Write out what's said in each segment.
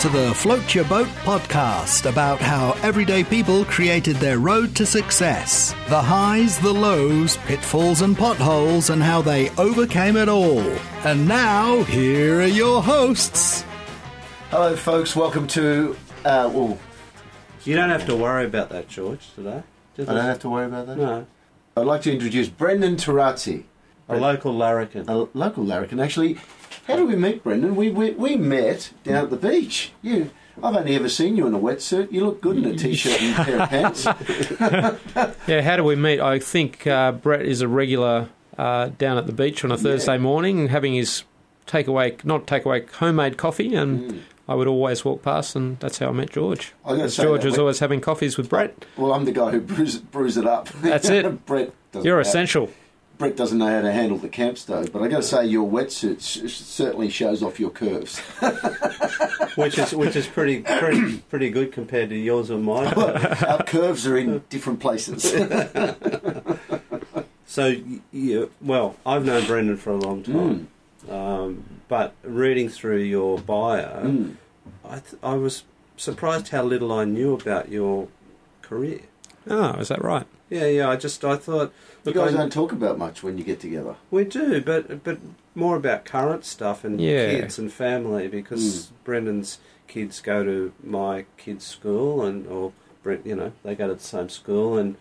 to the Float Your Boat podcast about how everyday people created their road to success. The highs, the lows, pitfalls, and potholes, and how they overcame it all. And now, here are your hosts. Hello, folks. Welcome to. Uh, well, You don't have to worry about that, George, today. I don't have to worry about that. No. I'd like to introduce Brendan Tarazzi, A local larrikin. a local larrikin. Actually, how did we meet, Brendan? We, we we met down at the beach. You, I've only ever seen you in a wetsuit. You look good in a t-shirt and a pair of pants. Yeah, how do we meet? I think uh, Brett is a regular uh, down at the beach on a Thursday morning having his takeaway, not takeaway, homemade coffee, and I would always walk past, and that's how I met George. I George that was always having coffees with Brett. Well, I'm the guy who brews, brews it up. That's it. Brett. You're know- essential. Brett doesn't know how to handle the camp stove, but I got to say your wetsuit s- certainly shows off your curves. which is which is pretty pretty pretty good compared to yours and mine. Our curves are in different places. So y- you, well, I've known Brendan for a long time, um, but reading through your bio, Mm. I th- I was surprised how little I knew about your career. Oh, is that right? Yeah, yeah. I just I thought You guys I- don't talk about much when you get together. We do, but but more about current stuff and Yeah. kids and family because Brendan's kids go to my kids' school and or Brent, you know, they go to the same school and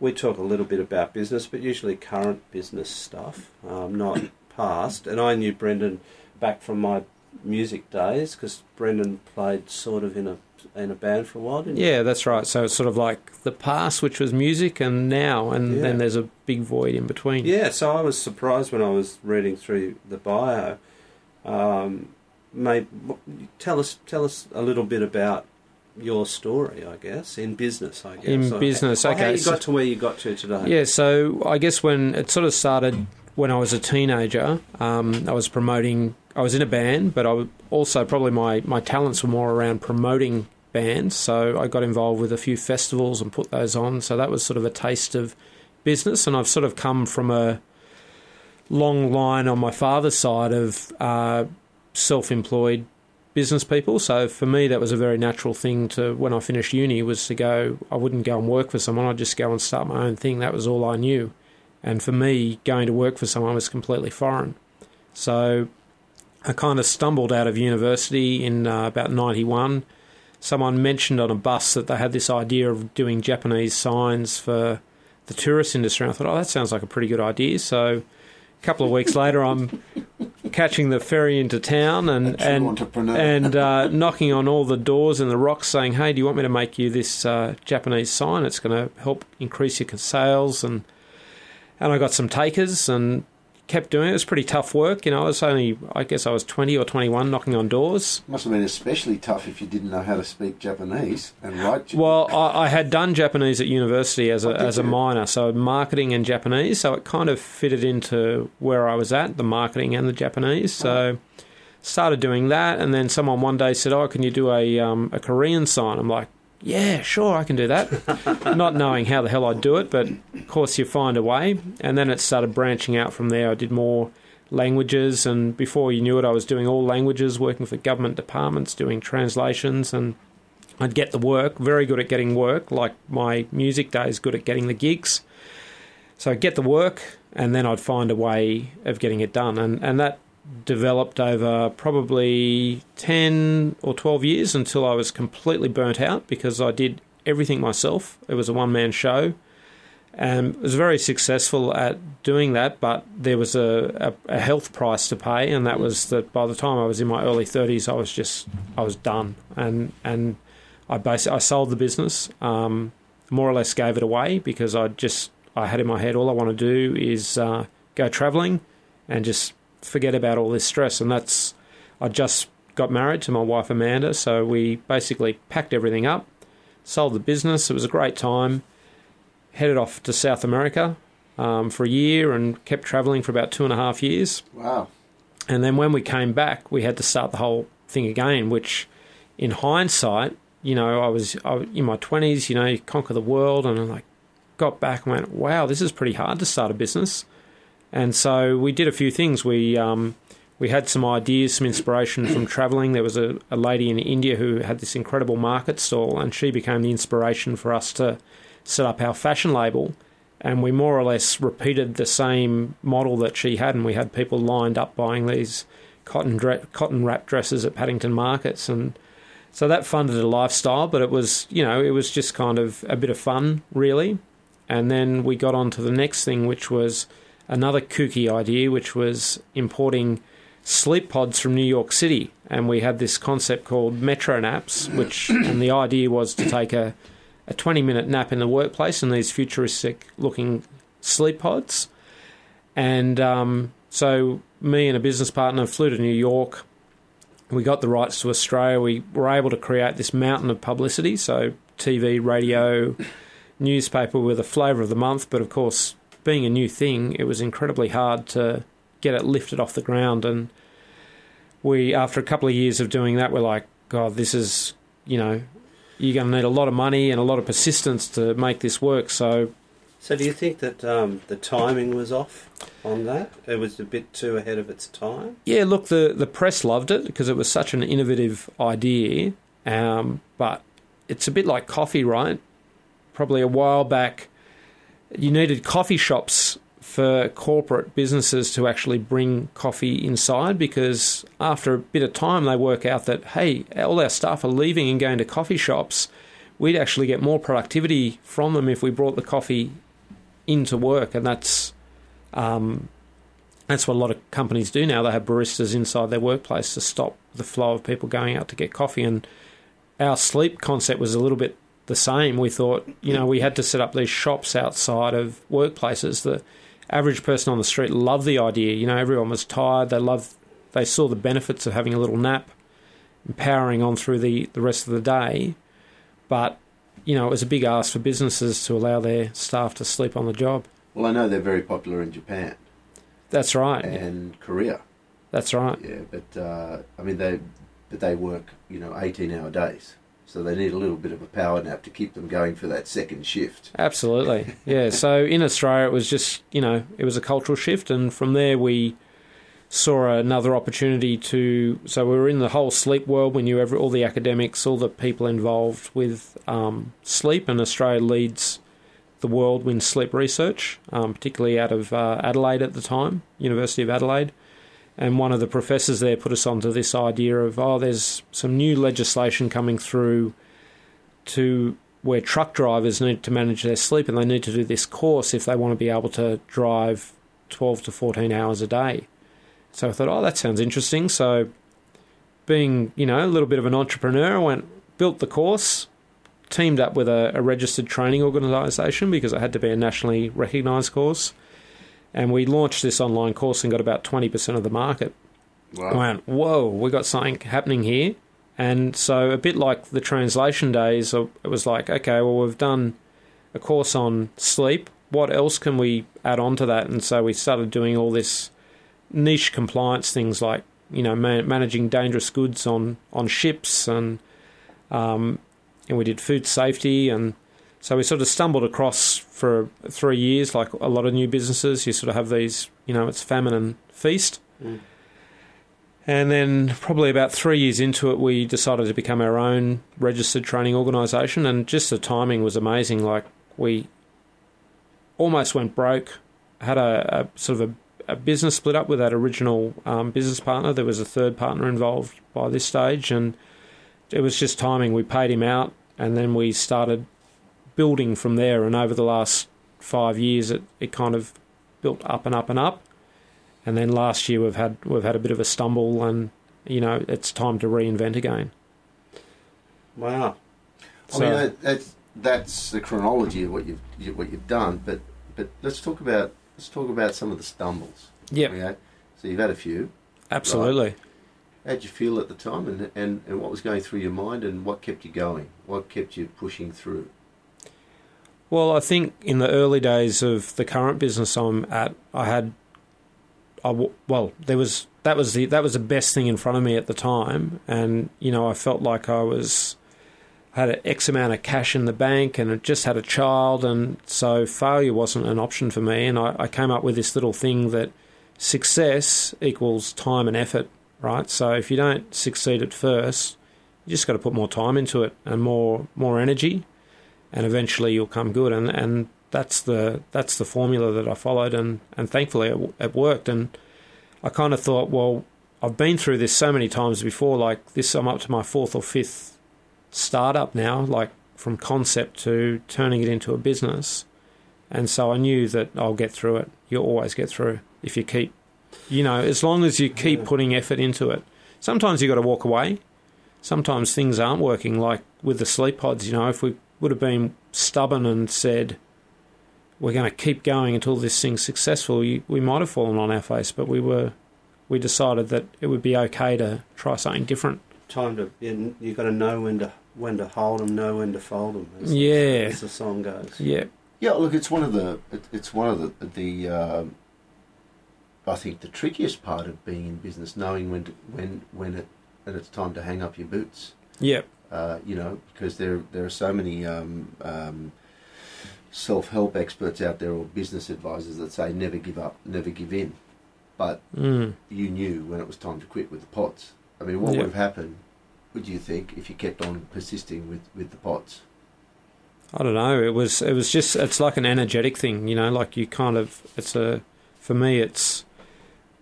we talk a little bit about business, but usually current business stuff, um, not past. And I knew Brendan back from my music days because Brendan played sort of in a in a band for a while, didn't Yeah, that's right. So it's sort of like the past, which was music, and now, and Yeah. then there's a big void in between. Yeah, so I was surprised when I was reading through the bio. Um, mate, tell us tell us a little bit about your story, I guess, in business. I guess In Or- business, or okay, How you so- got to where you got to today? Yeah, so I guess when it sort of started when I was a teenager, um, I was promoting. I was in a band, but I would also probably my my talents were more around promoting bands. So I got involved with a few festivals and put those on. So that was sort of a taste of business, and I've sort of come from a long line on my father's side of uh, self-employed business people. So for me, that was a very natural thing to when I finished uni was to go. I wouldn't go and work for someone. I'd just go and start my own thing. That was all I knew. And for me, going to work for someone was completely foreign. So I kind of stumbled out of university in uh, about 91. Someone mentioned on a bus that they had this idea of doing Japanese signs for the tourist industry. And I thought, oh, that sounds like a pretty good idea. So a couple of weeks later, I'm catching the ferry into town and and and uh, knocking on all the doors in the rocks, saying, "Hey, do you want me to make you this uh, Japanese sign? It's going to help increase your sales." And and I got some takers and kept doing it. It was pretty tough work. You know, I was only, I guess, I was twenty or twenty-one, knocking on doors. Must have been especially tough if you didn't know how to speak Japanese and write. Well, I, I had done Japanese at university as a Oh, as a you? minor, so marketing and Japanese. So it kind of fitted into where I was at, the marketing and the Japanese. So started doing that, and then someone one day said, "Oh, can you do a um, a Korean sign?" I'm like, "Yeah, sure, I can do that." Not knowing how the hell I'd do it, but of course you find a way. And then it started branching out from there. I did more languages, and before you knew it, I was doing all languages, working for government departments, doing translations and. I'd get the work, very good at getting work, like my music days, good at getting the gigs. So I'd get the work, and then I'd find a way of getting it done. And, and that developed over probably 10 or 12 years until I was completely burnt out because I did everything myself. It was a one man show. And was very successful at doing that, but there was a, a, a health price to pay, and that was that by the time I was in my early 30s, I was just, I was done. And, and I basically I sold the business, um, more or less gave it away because I just I had in my head all I want to do is uh, go travelling and just forget about all this stress. And that's I just got married to my wife Amanda, so we basically packed everything up, sold the business. It was a great time. Headed off to South America um, for a year and kept travelling for about two and a half years. wow. And then when we came back, we had to start the whole thing again, which in hindsight, you know, I was, I was in my 20s, you know, you conquer the world, and I'm like, got back and went, wow, this is pretty hard to start a business. And so we did a few things. We um, we had some ideas, some inspiration from travelling. There was a, a lady in India who had this incredible market stall, and she became the inspiration for us to set up our fashion label. And we more or less repeated the same model that she had, and we had people lined up buying these cotton dre- cotton wrap dresses at Paddington markets, and so that funded a lifestyle. But it was, you know, it was just kind of a bit of fun, really. And then we got on to the next thing, which was another kooky idea, which was importing sleep pods from New York City. And we had this concept called Metro Naps, which, and the idea was to take a, a 20 minute nap in the workplace in these futuristic looking sleep pods. And um, so, me and a business partner flew to New York. We got the rights to Australia. We were able to create this mountain of publicity. So, TV, radio, newspaper were the flavour of the month. But of course, being a new thing, it was incredibly hard to get it lifted off the ground. And we, after a couple of years of doing that, we're like, God, this is, you know, you're going to need a lot of money and a lot of persistence to make this work. So, So do you think that um, the timing was off on that? It was a bit too ahead of its time. yeah, look, the, the press loved it because it was such an innovative idea. Um, but it's a bit like coffee, right? Probably a while back, you needed coffee shops for corporate businesses to actually bring coffee inside because after a bit of time they work out that hey all our staff are leaving and going to coffee shops. We'd actually get more productivity from them if we brought the coffee into work. And that's um, that's what a lot of companies do now. They have baristas inside their workplace to stop the flow of people going out to get coffee. And our sleep concept was a little bit the same we thought you know we had to set up these shops outside of workplaces the average person on the street loved the idea. You know, everyone was tired. They loved, they saw the benefits of having a little nap, empowering on through the, the rest of the day. But, you know, it was a big ask for businesses to allow their staff to sleep on the job. Well, I know they're very popular in Japan That's right. and Korea. That's right. Yeah, but uh, I mean they, but they work you know eighteen hour days, so they need a little bit of a power nap to keep them going for that second shift. Absolutely. Yeah. So in Australia, it was just, you know, it was a cultural shift. And from there, we saw another opportunity to. So we were in the whole sleep world. We knew every, all the academics, all the people involved with um, sleep. And Australia leads the world in sleep research, um, particularly out of uh, Adelaide at the time, University of Adelaide. And one of the professors there put us onto this idea of, oh, there's some new legislation coming through to where truck drivers need to manage their sleep and they need to do this course if they want to be able to drive 12 to 14 hours a day. So I thought, oh, that sounds interesting. So, being, you know, a little bit of an entrepreneur, I went, built the course, teamed up with a, a registered training organisation because it had to be a nationally recognised course. And we launched this online course and got about 20% of the market. I went, whoa, we got something happening here. And so, a bit like the translation days, uh, it was like, okay, well, we've done a course on sleep. What else can we add on to that? And so, we started doing all this niche compliance things like, you know, man- managing dangerous goods on, on ships, and um, and we did food safety, and so we sort of stumbled across for three years, like a lot of new businesses. You sort of have these, you know, it's famine and feast. And then, probably about three years into it, we decided to become our own registered training organisation. And just the timing was amazing. Like, we almost went broke, had a, a sort of a, a business split up with that original um, business partner. There was a third partner involved by this stage. And it was just timing. We paid him out, and then we started building from there. And over the last five years, it, it kind of built up and up and up and then last year we've had we've had a bit of a stumble, and you know it's time to reinvent again. Wow. I mean, that, that's that's the chronology of what you've you, what you've done. But but let's talk about let's talk about some of the stumbles. yeah, Okay, so you've had a few. absolutely. How'd you feel at the time, and, and and what was going through your mind, and what kept you going? What kept you pushing through? Well, I think in the early days of the current business I'm at, I had, I well, there was that was the that was the best thing in front of me at the time, and you know I felt like I was had an X amount of cash in the bank and had just had a child, and so failure wasn't an option for me. And I, I came up with this little thing that success equals time and effort, right? So if you don't succeed at first, you just got to put more time into it and more more energy, and eventually you'll come good. And and that's the that's the formula that I followed, and and thankfully it, it worked. And I kind of thought, well, I've been through this so many times before. Like this, I'm up to my fourth or fifth startup now, like from concept to turning it into a business. And so I knew that I'll get through it. You'll always get through if you keep, you know, as long as you keep putting effort into it. Sometimes you've got to walk away. Sometimes things aren't working. Like with the sleep pods, you know, if we would have been stubborn and said we're going to keep going until this thing's successful, we might have fallen on our face. But we were, we decided that it would be okay to try something different. Time to you, you got to know when to when to hold them, know when to fold them. As, Yeah. as the song goes. Yeah, Yeah, look, it's one of the it, it's one of the the um I think the trickiest part of being in business, knowing when to, when when it when it's time to hang up your boots. yeah, Uh, you know, because there there are so many um, um, self help experts out there or business advisors that say never give up, never give in. But mm. you knew when it was time to quit with the pods. I mean, what Yeah. would have happened? Would you think if you kept on persisting with, with the pods? I don't know. It was it was just it's like an energetic thing, you know. Like you kind of it's a for me it's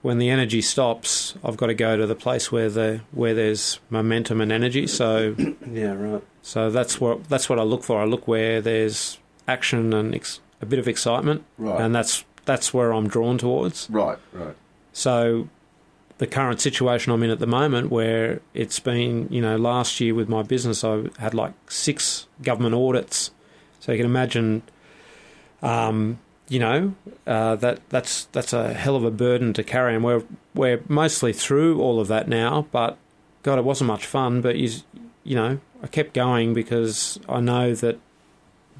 when the energy stops, I've got to go to the place where the where there's momentum and energy. So Yeah, right. so that's what that's what I look for. I look where there's action and ex, a bit of excitement, Right. and that's that's where I'm drawn towards. right. Right. So the current situation I'm in at the moment, where it's been, you know, last year with my business, I had like six government audits. So you can imagine, um, you know, uh, that that's that's a hell of a burden to carry, and we're we're mostly through all of that now. But God, it wasn't much fun. But you, you know, I kept going because I know that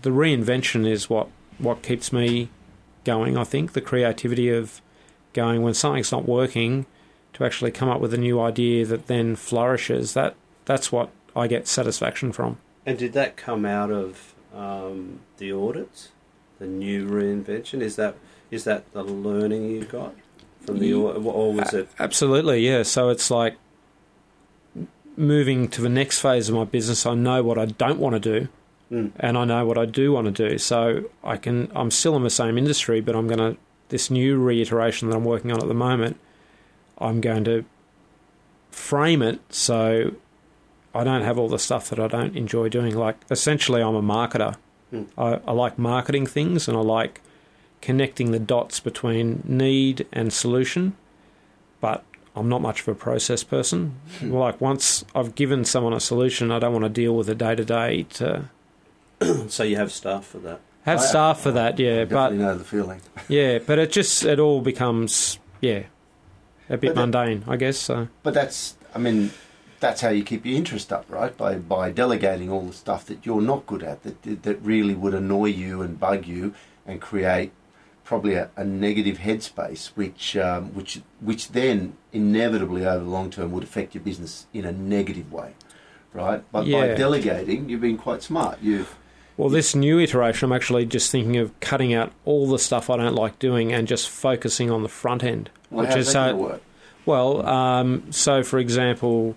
the reinvention is what what keeps me going. I think the creativity of going when something's not working to actually come up with a new idea that then flourishes that that's what I get satisfaction from. And did that come out of um, the audits, the new reinvention? Is that is that the learning you got from the au- or was it? Absolutely, yeah. So it's like moving to the next phase of my business. I know what I don't want to do, Mm, and I know what I do want to do. So I can. I'm still in the same industry, but I'm going to this new reiteration that I'm working on at the moment. I'm going to frame it so I don't have all the stuff that I don't enjoy doing. Like essentially, I'm a marketer. Mm. I, I like marketing things, and I like connecting the dots between need and solution. But I'm not much of a process person. like once I've given someone a solution, I don't want to deal with it day to day to so you have staff for that. have I- staff for that. I Yeah, but know the feeling. yeah, but it just it all becomes yeah a bit But that- mundane, I guess. So But that's, I mean, that's how you keep your interest up, right? By by delegating all the stuff that you're not good at, that that really would annoy you and bug you, and create probably a, a negative headspace, which um, which which then inevitably over the long term would affect your business in a negative way, right? But by delegating, you've been quite smart. You've well, this new iteration, I'm actually just thinking of cutting out all the stuff I don't like doing and just focusing on the front end, well, which how's is that how going to work? Well, um, so for example,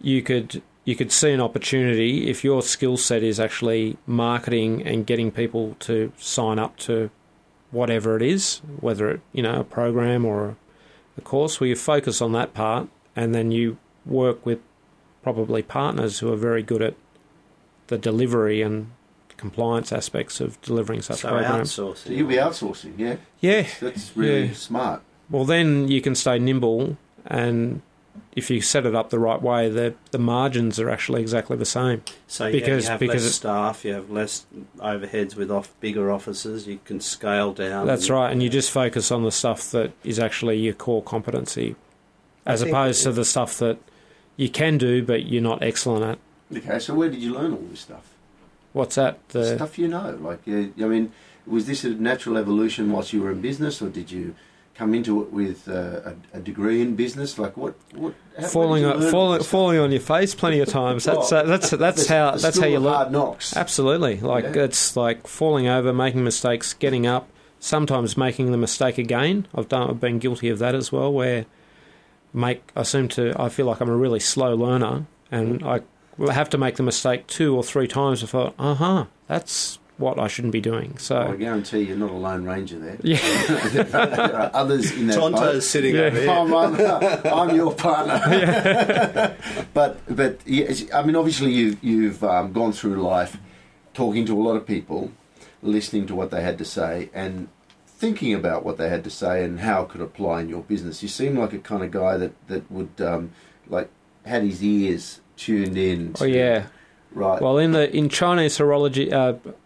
you could you could see an opportunity if your skill set is actually marketing and getting people to sign up to whatever it is, whether it you know a program or a course, where you focus on that part and then you work with probably partners who are very good at the delivery and compliance aspects of delivering such So programs. So outsourcing. you'll be outsourcing, yeah. Yeah, That's really Yeah. smart. Well, then you can stay nimble, and if you set it up the right way, the the margins are actually exactly the same. So yeah, Because- you have because less staff, you have less overheads with off bigger offices. You can scale down. That's right, and you just focus on the stuff that is actually your core competency, as think opposed to the stuff that you can do but you're not excellent at. Okay, so where did you learn all this stuff? What's that? The stuff you know. Like, I mean, was this a natural evolution whilst you were in business, or did you come into it with uh, a, a degree in business? Like what? what how, falling where did you on, falling, falling on your face plenty of times. That's uh, that's that's The- how the that's how you learn. hard knocks. Absolutely, like Yeah. it's like falling over, making mistakes, getting up. Sometimes making the mistake again. I've done. I've been guilty of that as well. Where make I seem to. I feel like I'm a really slow learner, and I have to make the mistake two or three times before. Uh huh. That's what I shouldn't be doing. So I guarantee you're not a lone ranger there. yeah, there are others in that boat. Tonto's sitting Yeah. over here. I'm, I'm, I'm your partner. but but yes, I mean, obviously you you've um, gone through life talking to a lot of people, listening to what they had to say, and thinking about what they had to say and how it could apply in your business. You seem like a kind of guy that that would um, like had his ears tuned in. oh yeah. right. Well, in the in Chinese horology, uh, what-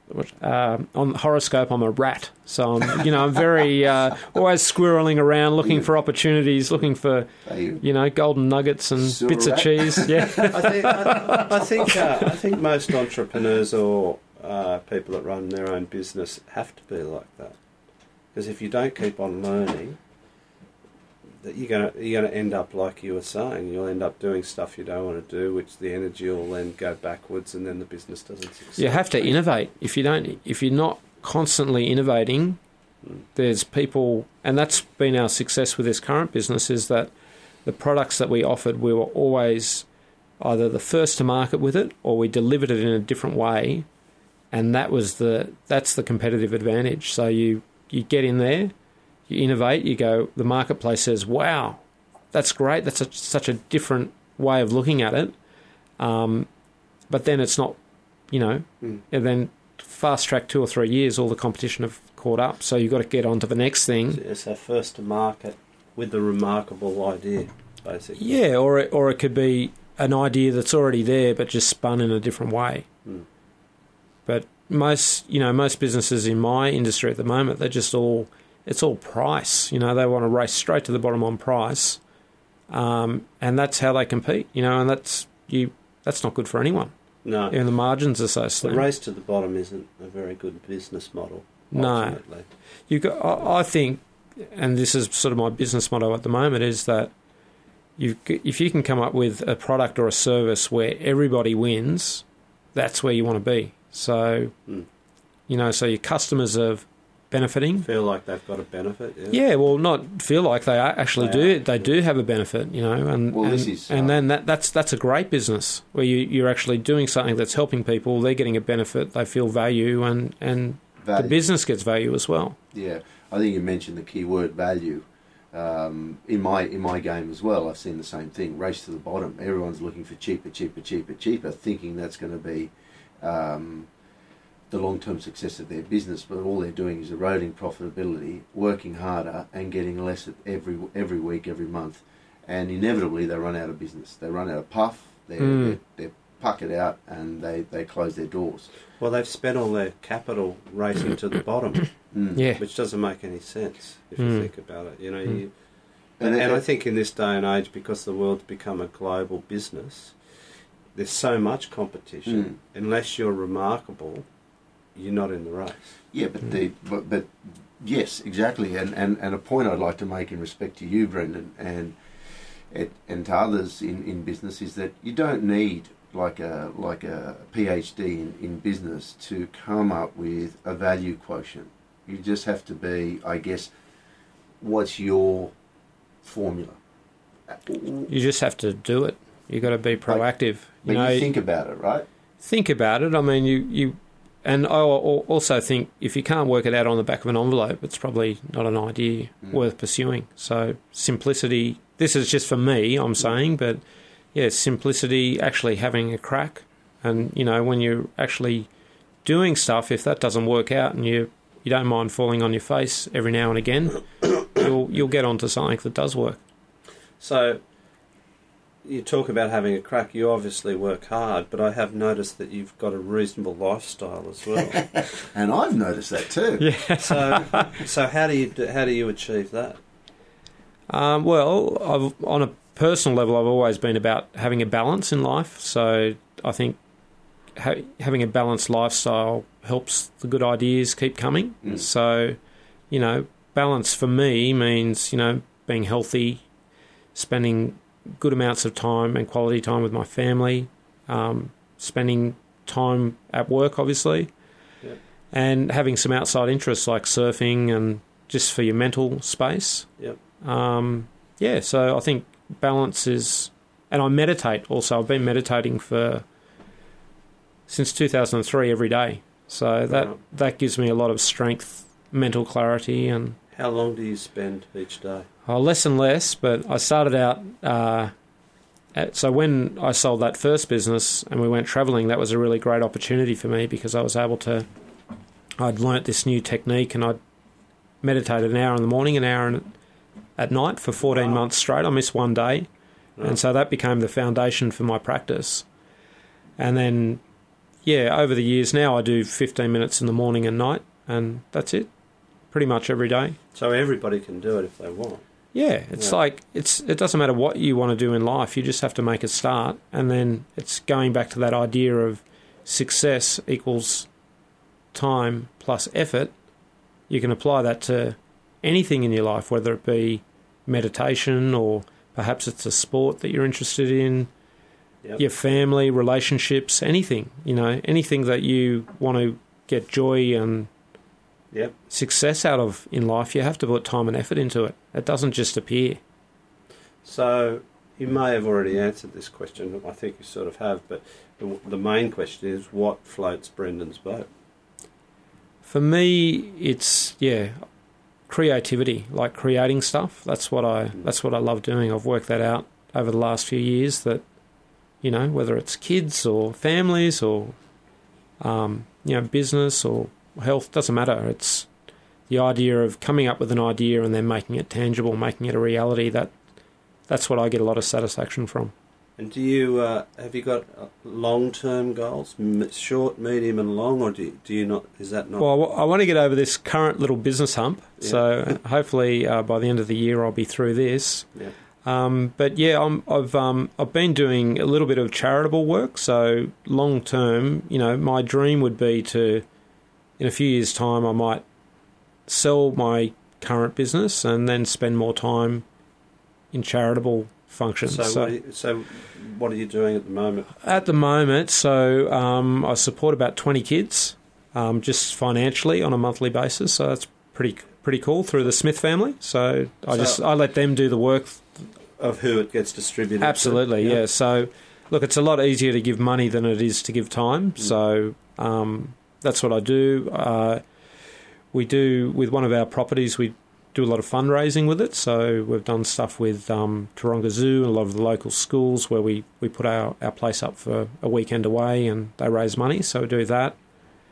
uh, on horoscope, I'm a rat. So I'm, you know, I'm very uh, always squirreling around, looking for opportunities, looking for you- you know golden nuggets and Silver bits of cheese. Yeah, I think I, I think uh, I think most entrepreneurs or uh, people that run their own business have to be like that. Because if you don't keep on learning, that you're gonna you're gonna end up like you were saying. You'll end up doing stuff you don't want to do, which the energy will then go backwards, and then the business doesn't succeed. you have to innovate. If you don't, if you're not constantly innovating, hmm. there's people, and that's been our success with this current business is that the products that we offered, we were always either the first to market with it or we delivered it in a different way, and that was the that's the competitive advantage. So you you get in there, you innovate, you go. The marketplace says, "Wow, that's great. That's a, such a different way of looking at it." Um, but then it's not, you know, Mm. and then fast track two or three years, all the competition have caught up. So you've got to get on to the next thing. It's our first to market with the remarkable idea, basically. Yeah, or it, or it could be an idea that's already there, but just spun in a different way. Mm. But most, you know, most businesses in my industry at the moment, they're just all, it's all price. You know, they want to race straight to the bottom on price, um, and that's how they compete. You know, and that's you. That's not good for anyone. No, And the margins are so slim. the race to the bottom isn't a very good business model. No. ultimately. You got, I I think, and this is sort of my business motto at the moment, is that you if you can come up with a product or a service where everybody wins, that's where you want to be. So, Mm. you know, so your customers are benefiting. feel like they've got a benefit. Yeah. Yeah, well, not feel like they actually They do. are, They yeah. do have a benefit, you know, and Well, and, this is, and uh, then that, that's that's a great business where you, you're actually doing something that's helping people. They're getting a benefit. They feel value, and and the business gets value as well. Yeah, I think you mentioned the key word value. Um, in my in my game as well, I've seen the same thing. Race to the bottom. Everyone's looking for cheaper, cheaper, cheaper, cheaper, thinking that's going to be um, the long term success of their business. But all they're doing is eroding profitability, working harder, and getting less every every week, every month, and inevitably they run out of business. They run out of puff. They're, Mm. they're, they're puckered out, and they, they close their doors. Well, they've spent all their capital racing to the bottom, Mm. Yeah, which doesn't make any sense if Mm. you think about it. You know, Mm. you, And and, it- I think in this day and age, because the world's become a global business, there's so much competition. Unless you're remarkable, you're not in the race. Yeah, but the but, but yes, exactly, and, and and a point I'd like to make in respect to you, Brendan, and and, and to others in, in business is that you don't need like a like a PhD in, in business to come up with a value quotient. You just have to be, I guess, what's your formula? you just have to do it. You got to be proactive. But you know, you think about it, right? think about it. I mean, you you, and I also think if you can't work it out on the back of an envelope, it's probably not an idea Mm. worth pursuing. So simplicity. This is just for me. I'm saying, but yeah, simplicity. Actually having a crack, and you know when you're actually doing stuff, if that doesn't work out, and you you don't mind falling on your face every now and again, you'll you'll get onto something that does work. So you talk about having a crack. You obviously work hard, but I have noticed that you've got a reasonable lifestyle as well. And I've noticed that too. Yeah. so, so how do you how do you achieve that? Um, well, I've, on a personal level, I've always been about having a balance in life. So I think ha- having a balanced lifestyle helps the good ideas keep coming. Mm. So, you know, balance for me means you know being healthy, spending good amounts of time and quality time with my family, um, spending time at work, obviously, Yep. and having some outside interests like surfing and just for your mental space. Yep. Um, yeah, so I think balance is, and I meditate also. I've been meditating for since 2003 every day. So that Right. that gives me a lot of strength, mental clarity, and How long do you spend each day? Oh, less and less, but I started out. Uh, at, so when I sold that first business and we went travelling, that was a really great opportunity for me because I was able to. I'd learnt this new technique and I'd meditated an hour in the morning, an hour in, at night for 14 Wow. months straight. I missed one day, Right. and so that became the foundation for my practice. And then, yeah, over the years now, I do 15 minutes in the morning and night, and that's it, pretty much every day. So everybody can do it if they want. Yeah, it's Yeah. like it's it doesn't matter what you want to do in life, you just have to make a start and then it's going back to that idea of success equals time plus effort. You can apply that to anything in your life, whether it be meditation or perhaps it's a sport that you're interested in, Yep. your family, relationships, anything, you know, anything that you want to get joy and Yep. success out of in life, you have to put time and effort into it. It doesn't just appear. So you may have already answered this question. I think you sort of have, but the, the main question is what floats Brendan's boat? For me, it's yeah, creativity, like creating stuff. That's what I that's what I love doing. I've worked that out over the last few years. That you know, whether it's kids or families or um, you know, business or health doesn't matter. It's the idea of coming up with an idea and then making it tangible, making it a reality. That that's what I get a lot of satisfaction from. And do you uh, have you got uh, long-term goals, M- short, medium, and long, or do you, do you not? Is that not? Well, I I want to get over this current little business hump. Yeah. So hopefully uh, by the end of the year I'll be through this. yeah. Um, but yeah, I'm, I've um, I've been doing a little bit of charitable work. So long term, you know, my dream would be to, in a few years' time, I might sell my current business and then spend more time in charitable functions. So, So, what are you, so what are you doing at the moment? at the moment, so um, I support about 20 kids, um, just financially on a monthly basis. So that's pretty pretty cool through the Smith family. So I So- just I let them do the work Of who it gets distributed? to? Absolutely, yeah. So, look, it's a lot easier to give money than it is to give time. Mm. So, um, that's what I do. Uh, we do with one of our properties. We do a lot of fundraising with it. So we've done stuff with um, Taronga Zoo and a lot of the local schools where we, we put our, our place up for a weekend away and they raise money. So we do that.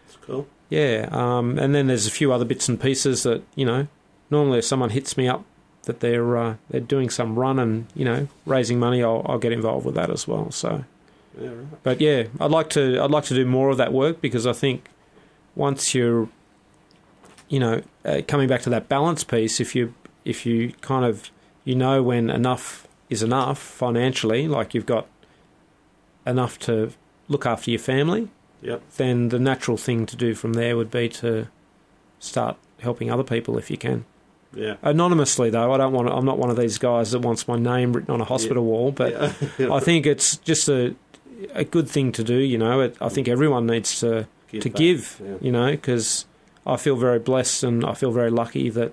That's cool. Yeah, um, and then there's a few other bits and pieces that you know. Normally, if someone hits me up that they're uh, they're doing some run and you know raising money, I'll, I'll get involved with that as well. So, Yeah, right. but yeah, I'd like to I'd like to do more of that work because I think once you're, you know, uh, coming back to that balance piece, if you if you kind of you know when enough is enough financially, like you've got enough to look after your family, Yep. then the natural thing to do from there would be to start helping other people if you can. Yeah. Anonymously, though, I don't want. I'm not one of these guys that wants my name written on a hospital wall. But Yeah. I think it's just a a good thing to do. You know, it, I think everyone needs to to back. give. Yeah. You know, because I feel very blessed and I feel very lucky that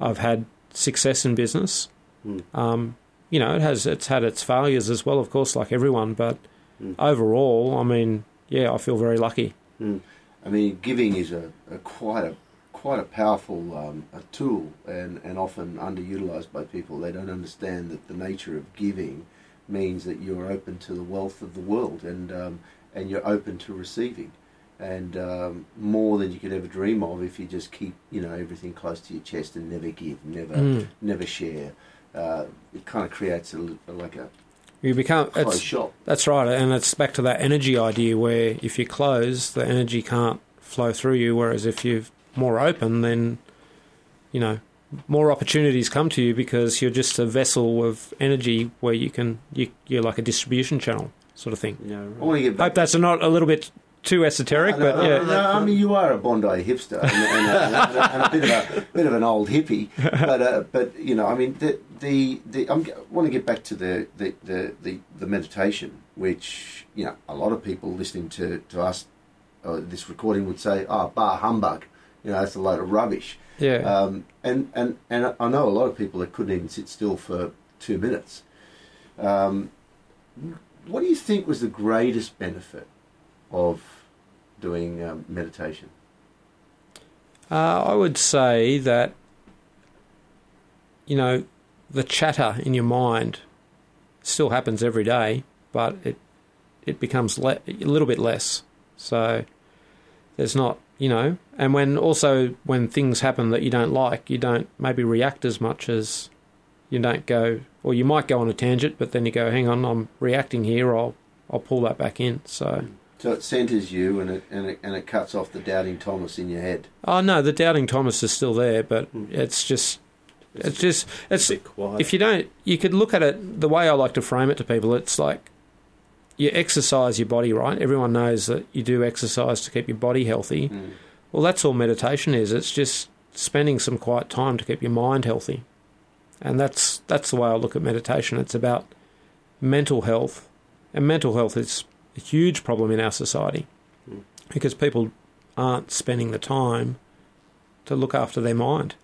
I've had success in business. Mm. Um, you know, it has it's had its failures as well, of course, like everyone. But Mm. overall, I mean, yeah, I feel very lucky. Mm. I mean, giving is a, a quite a quite a powerful um, a tool, and, and often underutilized by people. They don't understand that the nature of giving means that you're open to the wealth of the world, and um, and you're open to receiving, and um, more than you could ever dream of if you just keep you know everything close to your chest and never give, never Mm. never share. Uh, it kind of creates a, li- like a You become closed it's, shop. That's right, and it's back to that energy idea where if you close, the energy can't flow through you. Whereas if you're more open, then you know more opportunities come to you because you're just a vessel of energy where you can you, you're like a distribution channel sort of thing. Yeah, I want to get back Hope that's not a little bit too esoteric, but No, yeah. no, I mean you are a Bondi hipster and, and, a, and, a, and a bit of a bit of an old hippie, but uh, but you know, I mean the the, the I'm, I want to get back to the the, the, the the meditation, which you know a lot of people listening to to us uh, this recording would say, "Ah, bar humbug," you know, that's a load of rubbish. Yeah. Um, and, and, and I know a lot of people that couldn't even sit still for two minutes. Um, what do you think was the greatest benefit of doing um, meditation? Uh, I would say that, you know, the chatter in your mind still happens every day, but it it becomes le- a little bit less. So there's not, you know, and when also when things happen that you don't like, you don't maybe react as much as you don't go, or you might go on a tangent, but then you go, hang on, I'm reacting here. I'll I'll pull that back in. So. So it centers you and it, and it, and it cuts off the doubting Thomas in your head. Oh no, the doubting Thomas is still there, but it's just, it's just, it's a bit quiet. if you don't, you could look at it the way I like to frame it to people. It's like you exercise your body, right? Everyone knows that you do exercise to keep your body healthy. Mm. Well, that's all meditation is. It's just spending some quiet time to keep your mind healthy, and that's that's the way I look at meditation. It's about mental health, and mental health is a huge problem in our society because people aren't spending the time to look after their mind.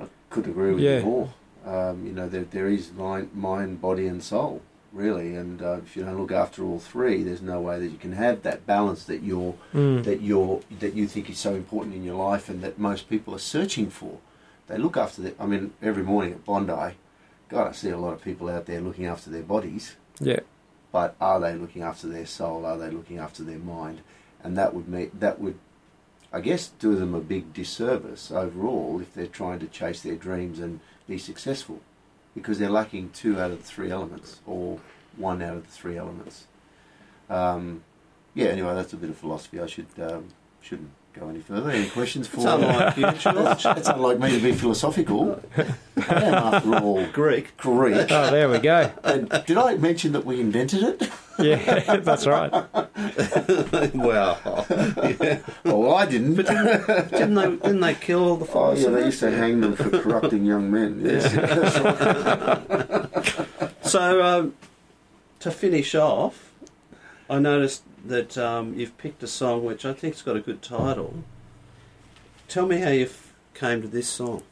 I could agree with Yeah. you more. Um, you know, there, there is mind, mind, body, and soul, really. And uh, if you don't look after all three, there's no way that you can have that balance that you're Mm. that you're that you think is so important in your life, and that most people are searching for. They look after their. I mean, every morning at Bondi, God, I see a lot of people out there looking after their bodies. Yeah. But are they looking after their soul? Are they looking after their mind? And that would make that would, I guess, do them a big disservice overall if they're trying to chase their dreams and be successful, because they're lacking two out of the three elements or one out of the three elements. Um, yeah. Anyway, that's a bit of philosophy. I should um, shouldn't go any further. Any questions for? It's unlike you, George. it's unlike me to be philosophical. I am, after all, Greek. Greek. Oh, there we go. And did I mention that we invented it? Yeah, that's right. well, Oh, well, I didn't. But didn't they? Didn't they kill all the Oh, yeah, they used to hang them for corrupting young men. Yes. So, um, to finish off, I noticed that um, you've picked a song which I think's got a good title. Tell me how you came to this song.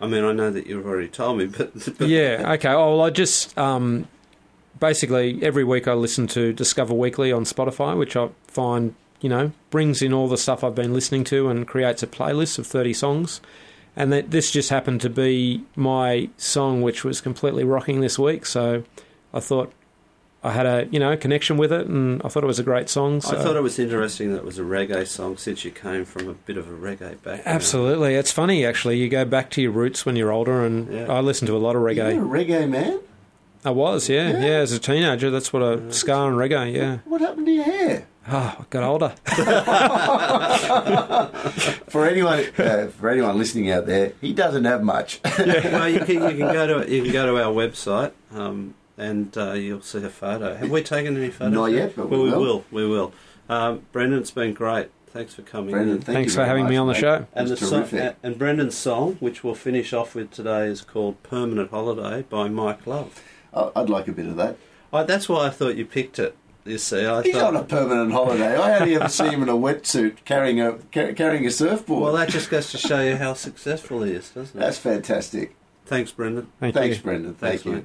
I mean, I know that you've already told me, but, but Yeah. Okay. Oh, well, I just um, basically every week I listen to Discover Weekly on Spotify, which I find you know brings in all the stuff I've been listening to and creates a playlist of thirty songs. And that this just happened to be my song, which was completely rocking this week. So I thought I had a you know connection with it, and I thought it was a great song. So. I thought it was interesting that it was a reggae song since you came from a bit of a reggae background. Absolutely, it's funny actually. You go back to your roots when you're older, and Yeah. I listened to a lot of You're a reggae. reggae man? I was, yeah, Yeah. yeah, As a teenager, that's what I ska and reggae. Yeah. What happened to your hair? Oh, I got older. For anyone, uh, for anyone listening out there, he doesn't have much. well, you can, you can go to you can go to our website um, and uh, you'll see a photo. Have we taken any photos? Not yet, but we well, we will. will. We will. Um, Brendan, it's been great. Thanks for coming. Brendan, thank Thanks you for very having me on the mate. show. And, the That's song, and Brendan's song, which we'll finish off with today, is called "Permanent Holiday" by Mike Love. I- I'd like a bit of that. Oh, that's why I thought you picked it. You see, I He's thought. on a permanent holiday. I only ever see him in a wetsuit carrying a ca- carrying a surfboard. well, that just goes to show you how successful he is, doesn't it? That's fantastic. Thanks, Brendan. Thank Thanks, you. Brendan. Thank Thanks, you. mate.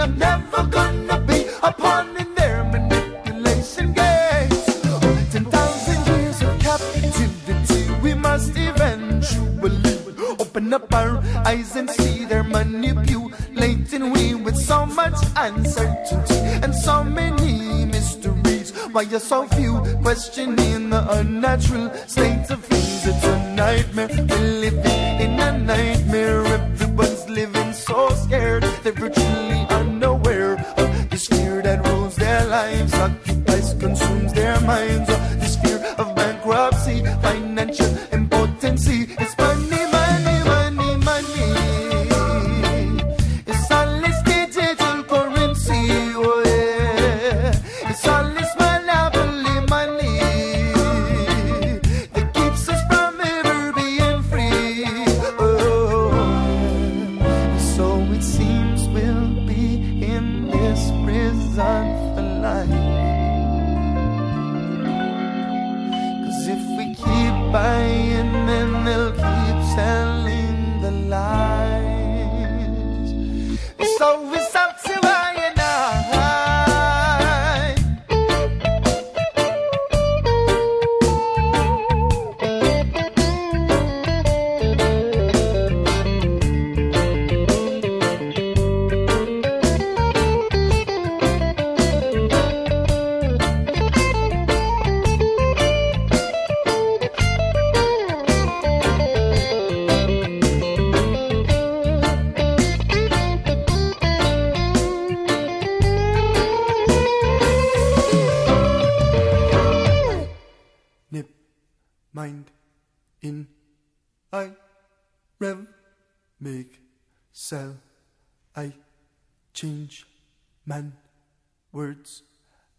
I'm never gonna be upon in their manipulation games. Ten thousand years of captivity, we must eventually open up our eyes and see their manipulating we with so much uncertainty and so many mysteries. Why are so few questioning the unnatural state of things? It's a nightmare. We're living in a nightmare. with some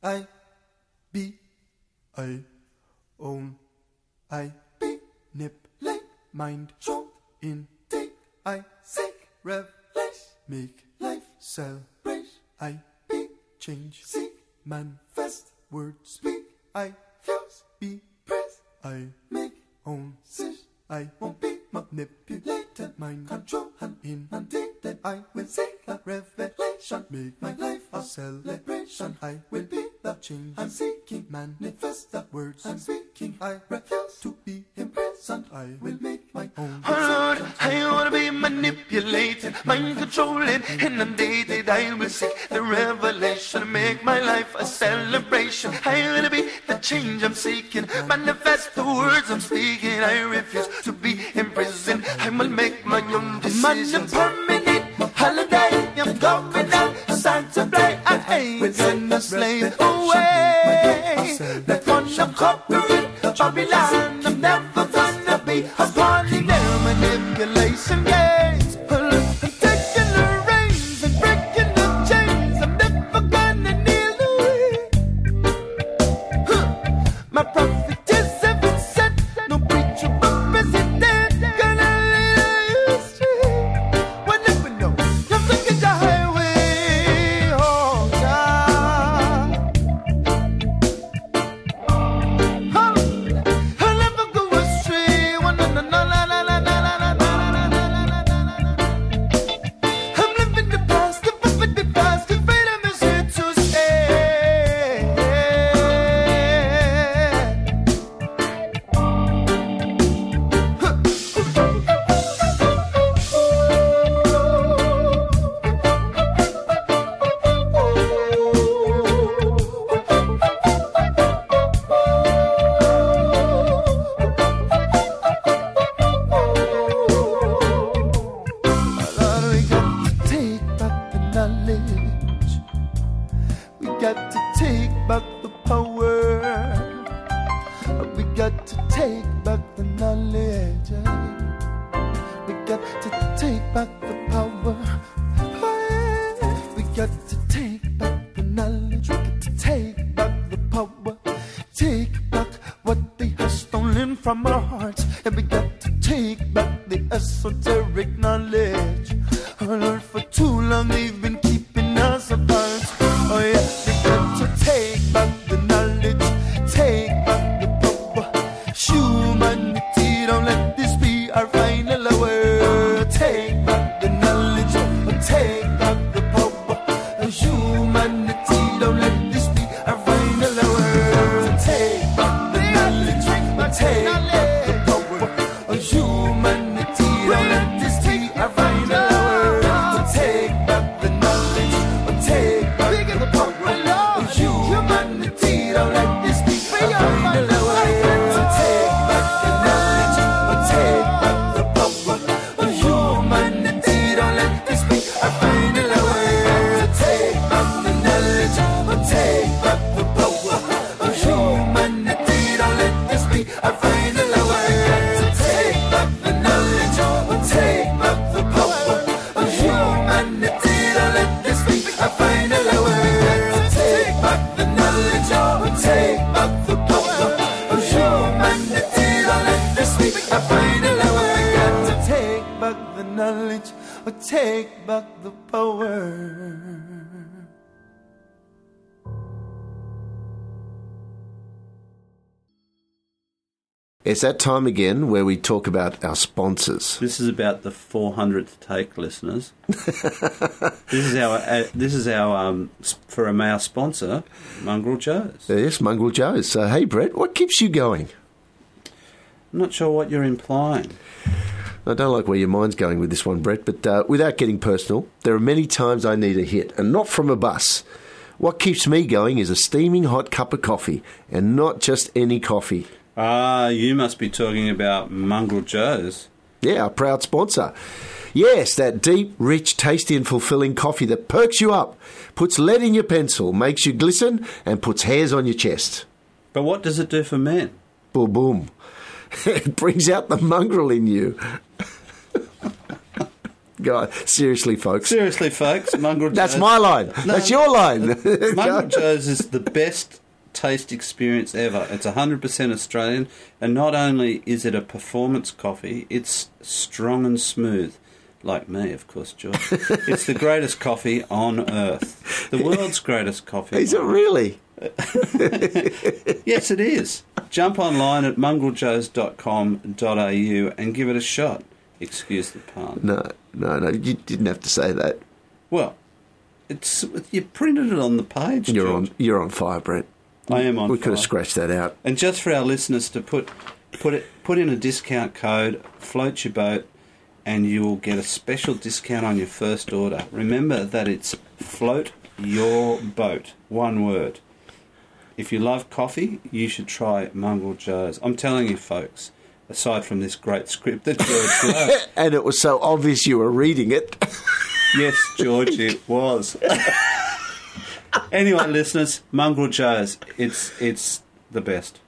I, be, I, own, I, be, nip, like, mind, show, in, take, I, seek, rev, lash, make, life, sell, race, I, be, change, seek, manifest, words, speak, I, fuse, be, press, I, make, own, sish, I won't be manipulated, mind control, and in and take that I will seek a revelation, make my life a celebration. I will be the change I'm seeking, manifest the words I'm speaking. I refuse to be imprisoned. I will make my own. Lord, I wanna be manipulated, mind controlling, inundated. I will seek the revelation, make my life a celebration. I wanna be the change I'm seeking, manifest the words I'm speaking. I refuse to be imprisoned. I will make my own decisions. I'm on a permanent holiday. I'm going outside to play. I ain't the slave away. They want to conquer it, Babylon, It's that time again where we talk about our sponsors. This is about the 400th take, listeners. this is our uh, this is our um, for a our sponsor, Mongrel Joe's. Yes, Mongrel Joe's. So, hey, Brett, what keeps you going? I'm not sure what you're implying. I don't like where your mind's going with this one, Brett, but uh, without getting personal, there are many times I need a hit, and not from a bus. What keeps me going is a steaming hot cup of coffee, and not just any coffee. Ah, you must be talking about Mongrel Joe's. Yeah, our proud sponsor. Yes, that deep, rich, tasty, and fulfilling coffee that perks you up, puts lead in your pencil, makes you glisten, and puts hairs on your chest. But what does it do for men? Boom, boom. it brings out the mongrel in you. God, seriously, folks. Seriously, folks, Mongrel That's Joe's. my line. That's your line. Mongrel Joe's is the best taste experience ever. It's 100% Australian, and not only is it a performance coffee, it's strong and smooth. Like me, of course, George. it's the greatest coffee on earth. The world's greatest coffee. Is it really? Yes, it is. Jump online at mongreljoes.com.au and give it a shot. Excuse the pun. No, no, no. You didn't have to say that. Well, it's you printed it on the page. You're George. on. You're on fire, Brett. I am on We could have scratched that out. And just for our listeners to put put it put in a discount code, float your boat, and you will get a special discount on your first order. Remember that it's float your boat, one word. If you love coffee, you should try Mongrel Joe's. I'm telling you, folks. Aside from this great script that George wrote, And it was so obvious you were reading it. yes, George, it was. anyway, listeners, Mongrel Joe's, it's it's the best.